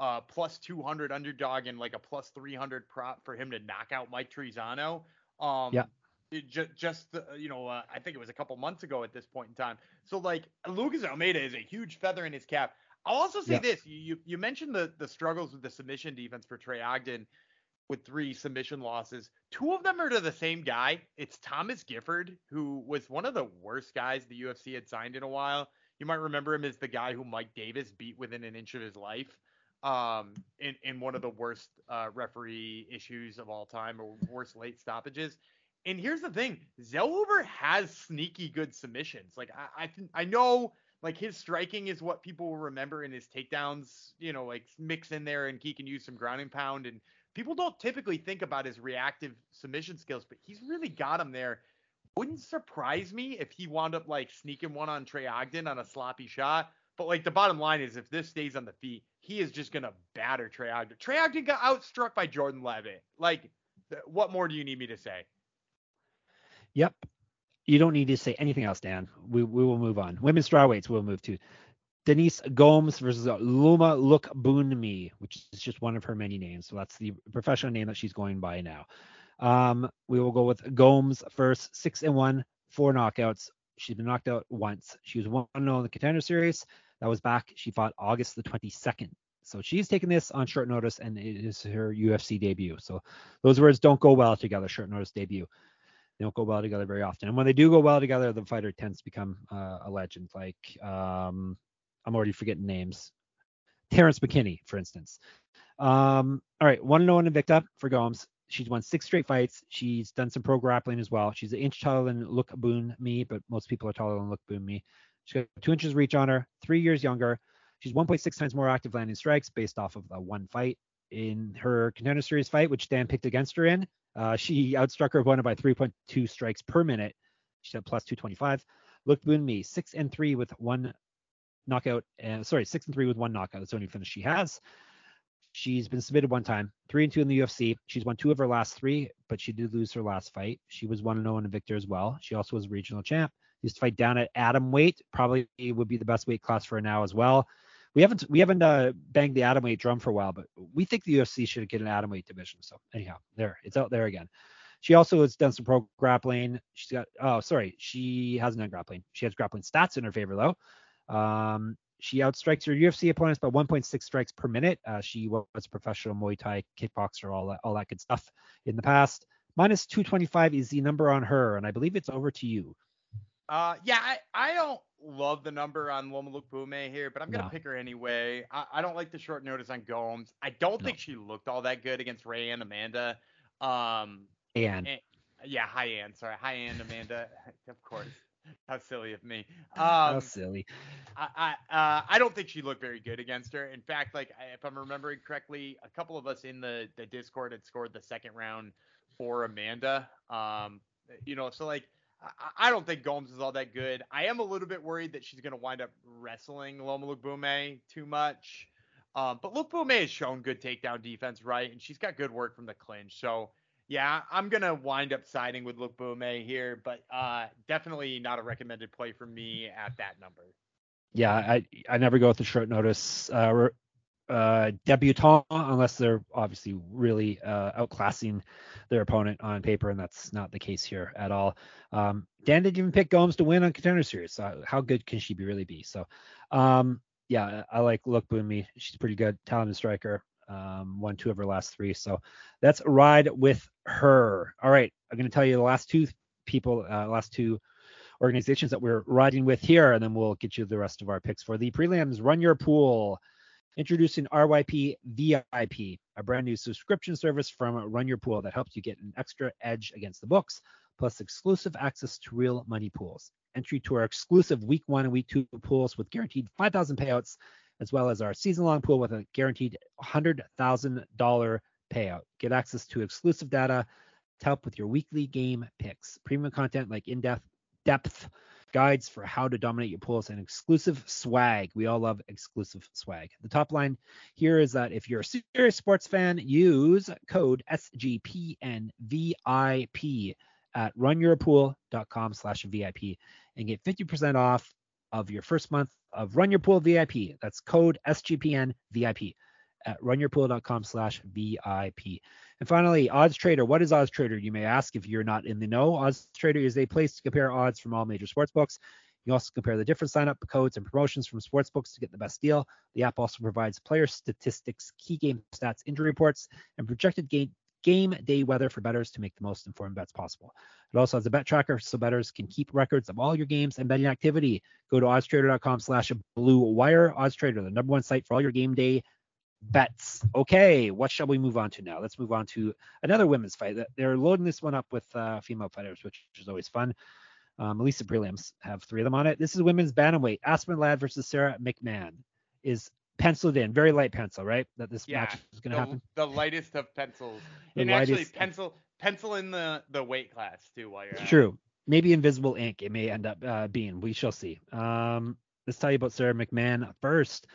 uh, plus 200 underdog and like a plus 300 prop for him to knock out Mike Trizano. Um, Yeah. Just uh, you know, uh, I think it was a couple months ago at this point in time. So like Lucas Almeida is a huge feather in his cap. I'll also say Yeah. this: you you- you mentioned the the struggles with the submission defense for Trey Ogden with three submission losses. Two of them are to the same guy. It's Thomas Gifford, who was one of the worst guys the UFC had signed in a while. You might remember him as the guy who Mike Davis beat within an inch of his life um, in, in one of the worst uh, referee issues of all time or worst late stoppages. And here's the thing, Zellhuber has sneaky good submissions. Like I I, I know like his striking is what people will remember in his takedowns, you know, like mix in there and he can use some grounding pound and people don't typically think about his reactive submission skills, but he's really got him there. Wouldn't surprise me if he wound up like sneaking one on Trey Ogden on a sloppy shot. But like the bottom line is if this stays on the feet, he is just gonna batter Trey Ogden. Trey Ogden got outstruck by Jordan Levitt. Like, what more do you need me to say? Yep. You don't need to say anything else, Dan. We we will move on. Women's strawweights we'll move to. Denise Gomes versus Loma Lookboonmee, which is just one of her many names. So that's the professional name that she's going by now. Um, we will go with Gomes first, six and one, four knockouts. She's been knocked out once. She was one in the contender series. That was back. She fought August the 22nd. So she's taking this on short notice, and it is her UFC debut. So those words don't go well together. Short notice debut. They don't go well together very often. And when they do go well together, the fighter tends to become uh, a legend. Like um, I'm already forgetting names. Terrence McKinney, for instance. Um, all right, one and one Invicta for Gomes. She's won six straight fights. She's done some pro grappling as well. She's an inch taller than Lookboonmee, but most people are taller than Lookboonmee. She's got two inches reach on her, three years younger. She's 1.6 times more active landing strikes based off of the one fight. In her contender series fight, which Dan picked against her in, uh, she outstruck her opponent by 3.2 strikes per minute. She's at plus 225. Lookboonmee six and three with one knockout. And sorry, six and three with one knockout. That's the only finish she has. She's been submitted one time, three and two in the UFC. She's won two of her last three, but she did lose her last fight. She was one and zero oh in Invicta as well. She also was a regional champ. Used to fight down at atom weight. Probably would be the best weight class for her now as well. We haven't we haven't uh, banged the atom weight drum for a while, but we think the UFC should get an atom weight division. So anyhow, there it's out there again. She also has done some pro grappling. She's got oh sorry, she hasn't done grappling. She has grappling stats in her favor though. Um, she outstrikes her UFC opponents by 1.6 strikes per minute. Uh, she was a professional Muay Thai kickboxer, all that, all that good stuff in the past. Minus 225 is the number on her, and I believe it's over to you. Uh, yeah, I, I don't love the number on Loma Lookboonmee here, but I'm gonna no. pick her anyway. I, I don't like the short notice on Gomes. I don't no. think she looked all that good against Rayanne Amanda. Um, and, and yeah, hi Ann. Sorry, hi Ann, Amanda. of course. How silly of me. Um, How silly. I I, uh, I don't think she looked very good against her. In fact, like if I'm remembering correctly, a couple of us in the the Discord had scored the second round for Amanda. Um, you know, so like I, don't think Gomes is all that good. I am a little bit worried that she's gonna wind up wrestling Loma Lookboonmee too much. Um, but Lookboonmee has shown good takedown defense, right? And she's got good work from the clinch. So yeah, I'm gonna wind up siding with Lookboonmee here, but uh, definitely not a recommended play for me at that number. Yeah, I I never go with the short notice uh, uh, debutant unless they're obviously really uh, outclassing their opponent on paper, and that's not the case here at all. Um, Dan didn't even pick Gomes to win on Contender Series, so how good can she be really be? So, um, yeah, I like Lookboonmee. She's pretty good, talented striker um, won two of her last three. So that's ride with her. All right, I'm going to tell you the last two people, uh, last two organizations that we're riding with here, and then we'll get you the rest of our picks for the prelims. Run your pool. Introducing RYP VIP, a brand new subscription service from Run Your Pool that helps you get an extra edge against the books, plus exclusive access to real money pools. Entry to our exclusive week one and week two pools with guaranteed 5,000 payouts as well as our season long pool with a guaranteed $100,000 payout. Get access to exclusive data to help with your weekly game picks, premium content like in depth depth guides for how to dominate your pools, and exclusive swag. We all love exclusive swag. The top line here is that if you're a serious sports fan, use code SGPNVIP at runyourpool.com slash VIP and get 50% off of your first month of Run Your Pool VIP. That's code SGPN VIP at runyourpool.com slash VIP. And finally, Odds Trader. What is Odds Trader? You may ask if you're not in the know. Odds Trader is a place to compare odds from all major sports books. You also compare the different sign-up codes and promotions from sportsbooks to get the best deal. The app also provides player statistics, key game stats, injury reports, and projected game game day weather for bettors to make the most informed bets possible. It also has a bet tracker so bettors can keep records of all your games and betting activity. Go to oddstrader.com slash blue wire. Oddstrader, the number one site for all your game day bets. Okay, what shall we move on to now? Let's move on to another women's fight. They're loading this one up with uh, female fighters, which is always fun. Um, Elisa prelims have three of them on it. This is women's bantamweight. Aspen Ladd versus Sarah McMahon is penciled in, very light pencil, right? That this Yeah, match is going to happen. the lightest of pencils. The and actually pencil pencil in the the weight class too while you're at. True. Maybe invisible ink. It may end up uh, being. We shall see. Um, let's tell you about Sarah McMahon first.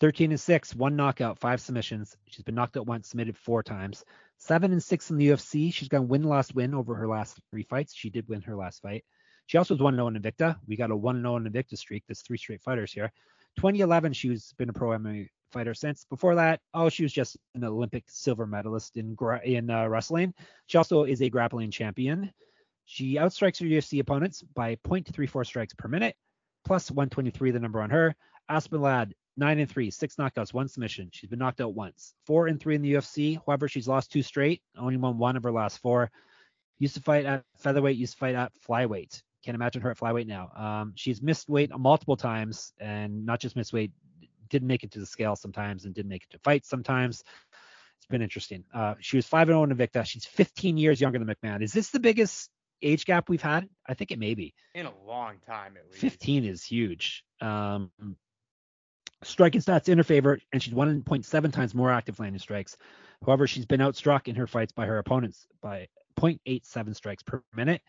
13 and 6, one knockout, five submissions. She's been knocked out once, submitted four times. Seven and six in the UFC. She's gone win lost win over her last three fights. She did win her last fight. She also was 1 0 in Invicta. We got a 1 0 in Invicta streak. There's three straight fighters here. 2011, she's been a pro MMA fighter since. Before that, oh, she was just an Olympic silver medalist in in uh, wrestling. She also is a grappling champion. She outstrikes her UFC opponents by 0.34 strikes per minute, plus 123, the number on her. Aspen Ladd, 9 and 3, six knockouts, one submission. She's been knocked out once. 4 and 3 in the UFC. However, she's lost two straight, only won one of her last four. Used to fight at featherweight, used to fight at flyweight. Can't imagine her at flyweight now. Um, she's missed weight multiple times, and not just missed weight, didn't make it to the scale sometimes, and didn't make it to fights sometimes. It's been interesting. Uh, she was 5 0 in Invicta. She's 15 years younger than McMahon. Is this the biggest age gap we've had? I think it may be. in a long time at least. 15 is huge. Um, striking stats in her favor, and she's 1.7 times more active landing strikes. However, she's been outstruck in her fights by her opponents by 0.87 strikes per minute,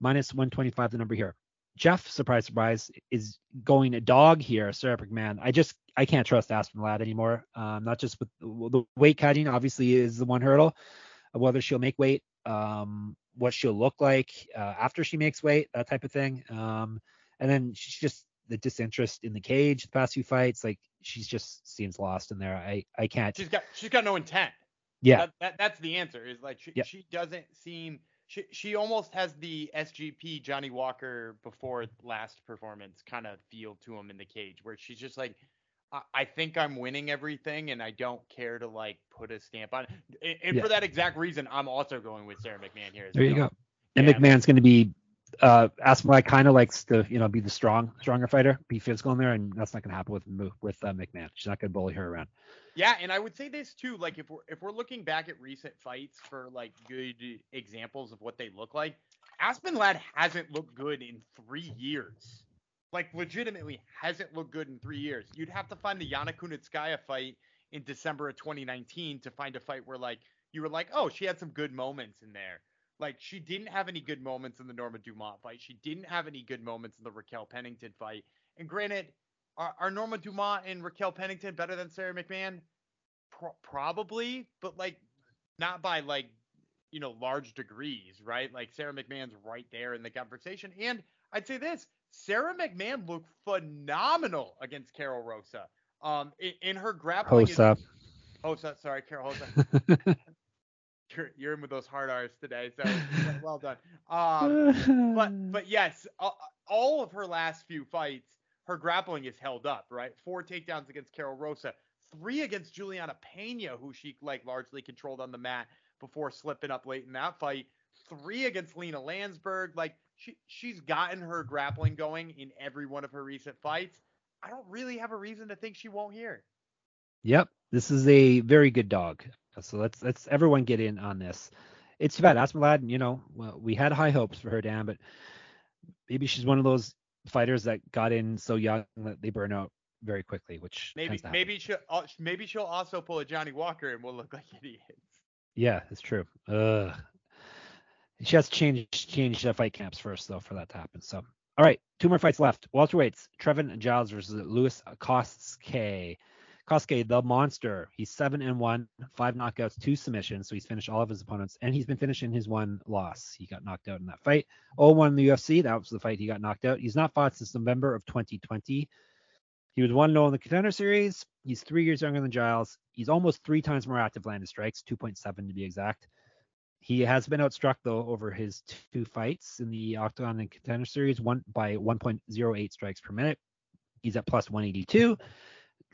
minus 125 the number here. Jeff, surprise, surprise, is going a dog here, Sarah McMahon. I just I can't trust Aspen Ladd anymore. Um, not just with the weight cutting, obviously is the one hurdle. Whether she'll make weight, um, what she'll look like uh, after she makes weight, that type of thing. Um, and then she's just the disinterest in the cage the past few fights. Like she's just seems lost in there. I I can't. She's got she's got no intent. Yeah, That, that that's the answer. Is like she Yeah. she doesn't seem she she almost has the SGP Johnny Walker before last performance kind of feel to him in the cage where she's just like I, I think I'm winning everything and I don't care to like put a stamp on it. And, and Yeah. for that exact reason, I'm also going with Sarah McMahon here. As there you go. And Yeah. McMahon's going to be. Uh, Aspen kind of likes to, you know, be the strong, stronger fighter, be physical in there, and that's not going to happen with with uh, McMahon. She's not going to bully her around. Yeah, and I would say this too. Like if we're if we're looking back at recent fights for like good examples of what they look like, Aspen Ladd hasn't looked good in three years. Like legitimately hasn't looked good in three years. You'd have to find the Yana Kunitskaya fight in December of 2019 to find a fight where like you were like, oh, she had some good moments in there. Like she didn't have any good moments in the Norma Dumont fight. She didn't have any good moments in the Raquel Pennington fight. And granted, are, are Norma Dumont and Raquel Pennington better than Sarah McMahon? Pro- probably, but like not by like you know large degrees, right? Like Sarah McMahon's right there in the conversation. And I'd say this: Sarah McMahon looked phenomenal against Karol Rosa. Um, in, in her grappling. Hosa. Hosa, sorry, Carol Hosa. You're, you're in with those hard R's today, so well done. Um, but but yes, uh, all of her last few fights, her grappling is held up, right? Four takedowns against Karol Rosa, three against Julianna Peña, who she like largely controlled on the mat before slipping up late in that fight. Three against Lina Länsberg. Like she she's gotten her grappling going in every one of her recent fights. I don't really have a reason to think she won't here. Yep, this is a very good dog. So let's let's everyone get in on this. It's too bad Aspen Ladd, you know, well, we had high hopes for her, Dan, but maybe she's one of those fighters that got in so young that they burn out very quickly, which Maybe maybe she'll uh, maybe she'll also pull a Johnny Walker and we'll look like idiots. Yeah, it's true. Ugh. She has to change change uh, fight camps first though for that to happen. So all right, two more fights left. Welterweights, Trevin Giles versus Louis Cosce. Cosce, the monster. He's seven and one, five knockouts, two submissions. So he's finished all of his opponents, and he's been finishing his one loss. He got knocked out in that fight. 0-1 in the UFC. That was the fight he got knocked out. He's not fought since November of 2020. He was 1 0 in the contender series. He's three years younger than Giles. He's almost three times more active landed strikes, 2.7 to be exact. He has been outstruck though over his two fights in the Octagon and Contender Series, one by 1.08 strikes per minute. He's at plus 182.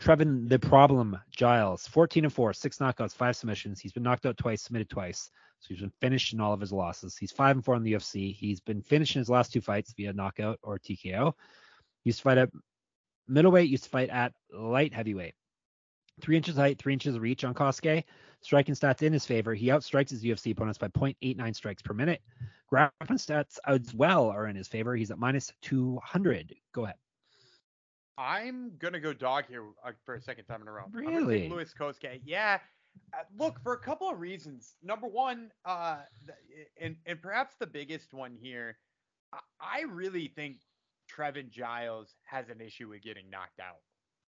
Trevin the Problem Giles, 14 and 4, six knockouts, five submissions. He's been knocked out twice, submitted twice. So he's been finished in all of his losses. He's 5 and 4 in the UFC. He's been finished in his last two fights via knockout or TKO. Used to fight at middleweight, used to fight at light heavyweight. Three inches height, three inches reach on Cosce. Striking stats in his favor. He outstrikes his UFC opponents by 0.89 strikes per minute. Grappling stats as well are in his favor. He's at minus 200. Go ahead. I'm gonna go dog here uh, for a second time in a row. Really? Louis Cosce. Yeah. Uh, look for a couple of reasons. Number one, uh, and and perhaps the biggest one here, I, really think Trevin Giles has an issue with getting knocked out.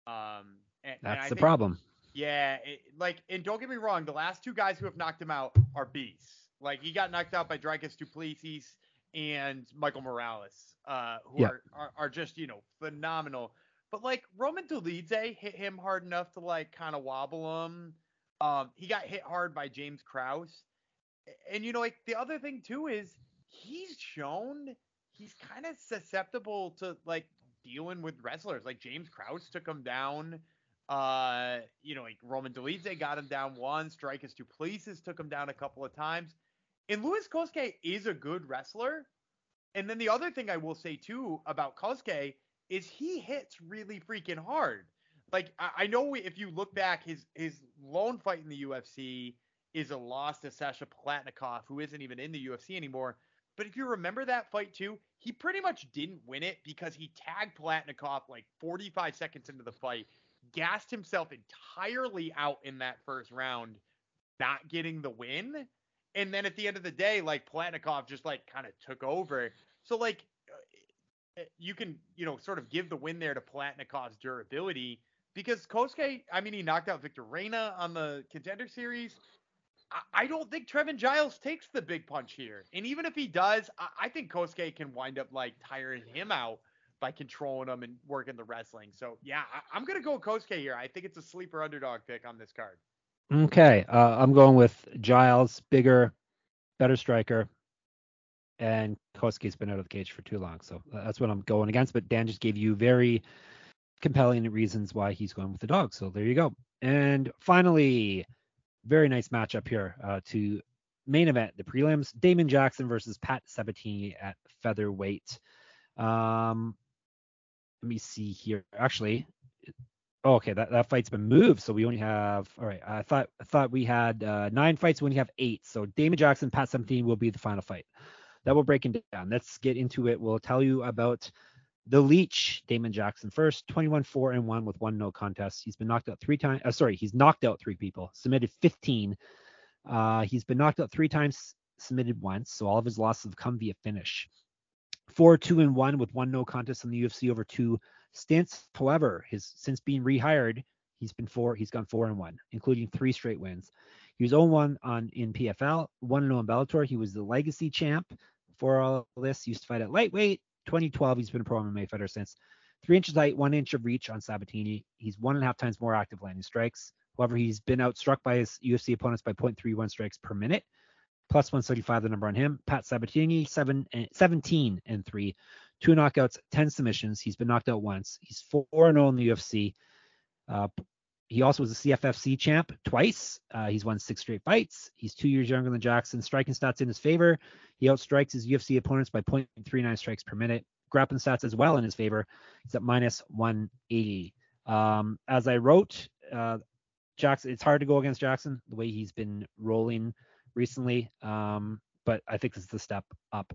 Um, and, That's and the think, problem. Yeah, it, like, and don't get me wrong, the last two guys who have knocked him out are beasts. Like, he got knocked out by Dricus Du Plessis and Michael Morales, uh, who Yeah. are, are are just you know phenomenal. But like Roman Dolidze hit him hard enough to like kind of wobble him. Um, he got hit hard by James Krause. And you know, like the other thing too is he's shown he's kind of susceptible to like dealing with wrestlers. Like James Krause took him down. Uh, you know, like Roman Dolidze got him down once. Dricus Du Plessis took him down a couple of times. And Louis Cosce is a good wrestler. And then the other thing I will say too about Cosce is he hits really freaking hard. Like I, I know if you look back, his his lone fight in the UFC is a loss to Sasha Palatnikov, who isn't even in the UFC anymore. But if you remember that fight too, he pretty much didn't win it because he tagged Palatnikov like 45 seconds into the fight, gassed himself entirely out in that first round, not getting the win. And then at the end of the day, like Palatnikov just like kind of took over. So like you can, you know, sort of give the win there to Palatnikov's durability because Cosce, I mean, he knocked out Victor Reyna on the contender series. I, I don't think Trevin Giles takes the big punch here. And even if he does, I, I think Cosce can wind up like tiring him out by controlling him and working the wrestling. So yeah, I, I'm gonna go with Cosce here. I think it's a sleeper underdog pick on this card. Okay, uh, I'm going with Giles, bigger, better striker, and Cosce's been out of the cage for too long, so that's what I'm going against. But Dan just gave you very compelling reasons why he's going with the dog, so there you go. And finally, very nice matchup here uh, to main event the prelims: Damon Jackson versus Pat Sabatini at featherweight. Um, let me see here. Actually, Oh, okay, that, that fight's been moved, so we only have. All right, I thought I thought we had uh, nine fights. We only have eight. So Damon Jackson, Pat Sabatini will be the final fight. That will break it down. Let's get into it. We'll tell you about the Leech, Damon Jackson first. 21 4 and 1 with one no contest. He's been knocked out three times. Uh, sorry, he's knocked out three people. Submitted 15. Uh, he's been knocked out three times. Submitted once. So all of his losses have come via finish. Four two and one with one no contest in the UFC over two stints. However, his since being rehired, he's been four. He's gone four and one, including three straight wins. He was 0-1 on in PFL, one 0 in Bellator. He was the legacy champ for all this. Used to fight at lightweight. 2012, he's been a pro MMA fighter since. Three inches height, one inch of reach on Sabatini. He's one and a half times more active landing strikes. However, he's been outstruck by his UFC opponents by 0.31 strikes per minute. Plus 135, the number on him. Pat Sabatini, seven and 17 and three, two knockouts, 10 submissions. He's been knocked out once. He's 4 0 in the UFC. Uh, he also was a CFFC champ twice. Uh, he's won six straight fights. He's two years younger than Jackson. Striking stats in his favor. He outstrikes his UFC opponents by 0.39 strikes per minute. Grappling stats as well in his favor. He's at minus 180. Um, as I wrote, uh, Jackson, it's hard to go against Jackson the way he's been rolling recently. Um, but I think this is the step up.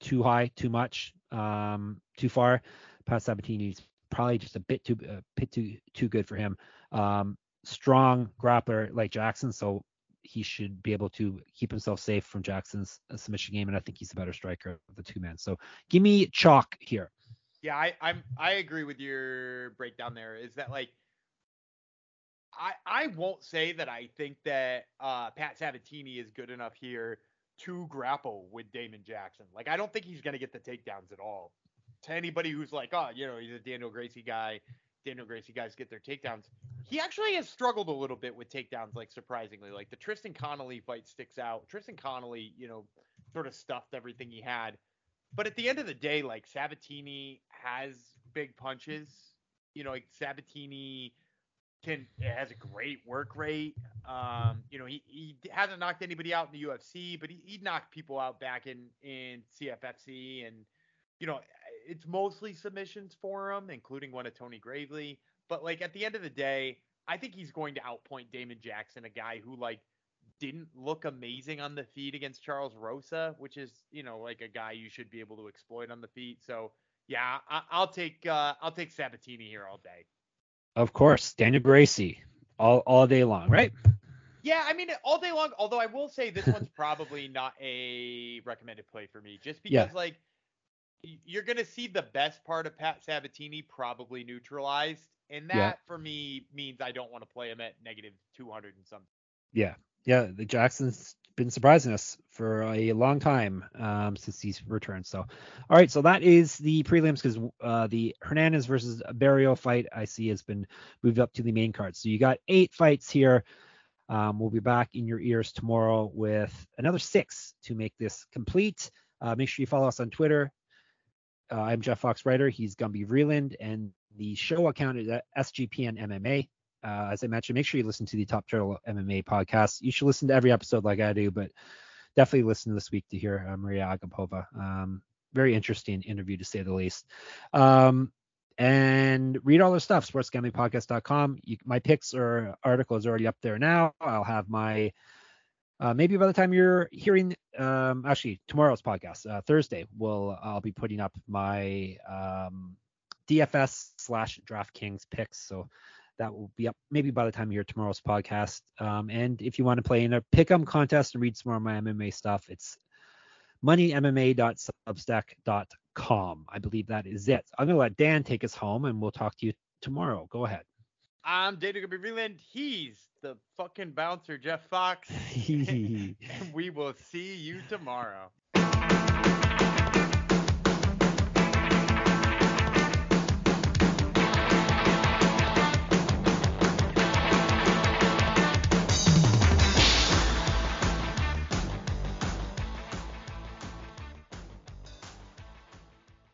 Too high, too much, um, too far. Pat Sabatini's probably just a bit too a bit too too good for him. Um, strong grappler like Jackson, so he should be able to keep himself safe from Jackson's uh, submission game, and I think he's a better striker of the two men. So give me chalk here. Yeah, I, I'm I agree with your breakdown there. Is that like I I won't say that I think that uh, Pat Sabatini is good enough here to grapple with Damon Jackson. Like I don't think he's gonna get the takedowns at all. To anybody who's like, oh, you know, he's a Daniel Gracie guy. Daniel Gracie guys get their takedowns. He actually has struggled a little bit with takedowns, like surprisingly. Like the Tristan Connolly fight sticks out. Tristan Connolly, you know, sort of stuffed everything he had. But at the end of the day, like Sabatini has big punches. you know, like Sabatini can has a great work rate. Um, you know, he, he hasn't knocked anybody out in the UFC, but he, he knocked people out back in in CFFC, and you know, it's mostly submissions for him, including one of Tony Gravely. But like at the end of the day, I think he's going to outpoint Damon Jackson, a guy who like didn't look amazing on the feet against Charles Rosa, which is you know like a guy you should be able to exploit on the feet. So yeah, I, will take uh, I'll take Sabatini here all day. Of course, Daniel Gracie, all all day long, right? Yeah, I mean all day long. Although I will say this one's probably not a recommended play for me, just because yeah. like you're gonna see the best part of Pat Sabatini probably neutralized, and that yeah. for me means I don't want to play him at negative 200 and something. Yeah, yeah, the Jackson's been surprising us for a long time um, since he's returned. So, all right, so that is the prelims because uh, the Hernandez versus Barrio fight I see has been moved up to the main card. So you got eight fights here. Um, we'll be back in your ears tomorrow with another six to make this complete. Uh, make sure you follow us on Twitter. Uh, I'm Jeff Fox Writer. He's Gumby Vreeland, and the show account is at SGPN MMA uh, as I mentioned, make sure you listen to the Top Turtle MMA podcast. You should listen to every episode like I do, but definitely listen this week to hear uh, Maria Agapova. Um, very interesting interview to say the least. Um, and read all their stuff, sportsgamblingpodcast.com. You, my picks or article is already up there now. I'll have my uh, maybe by the time you're hearing, um, actually tomorrow's podcast, uh, Thursday, will I'll be putting up my um, DFS slash DraftKings picks. So that will be up maybe by the time you hear tomorrow's podcast. Um, and if you want to play in a pick'em contest and read some more of my MMA stuff, it's moneymma.substack.com. I believe that is it. I'm gonna let Dan take us home, and we'll talk to you tomorrow. Go ahead. I'm Dana Vreeland. He's the fucking bouncer, Jeff Fox. and we will see you tomorrow.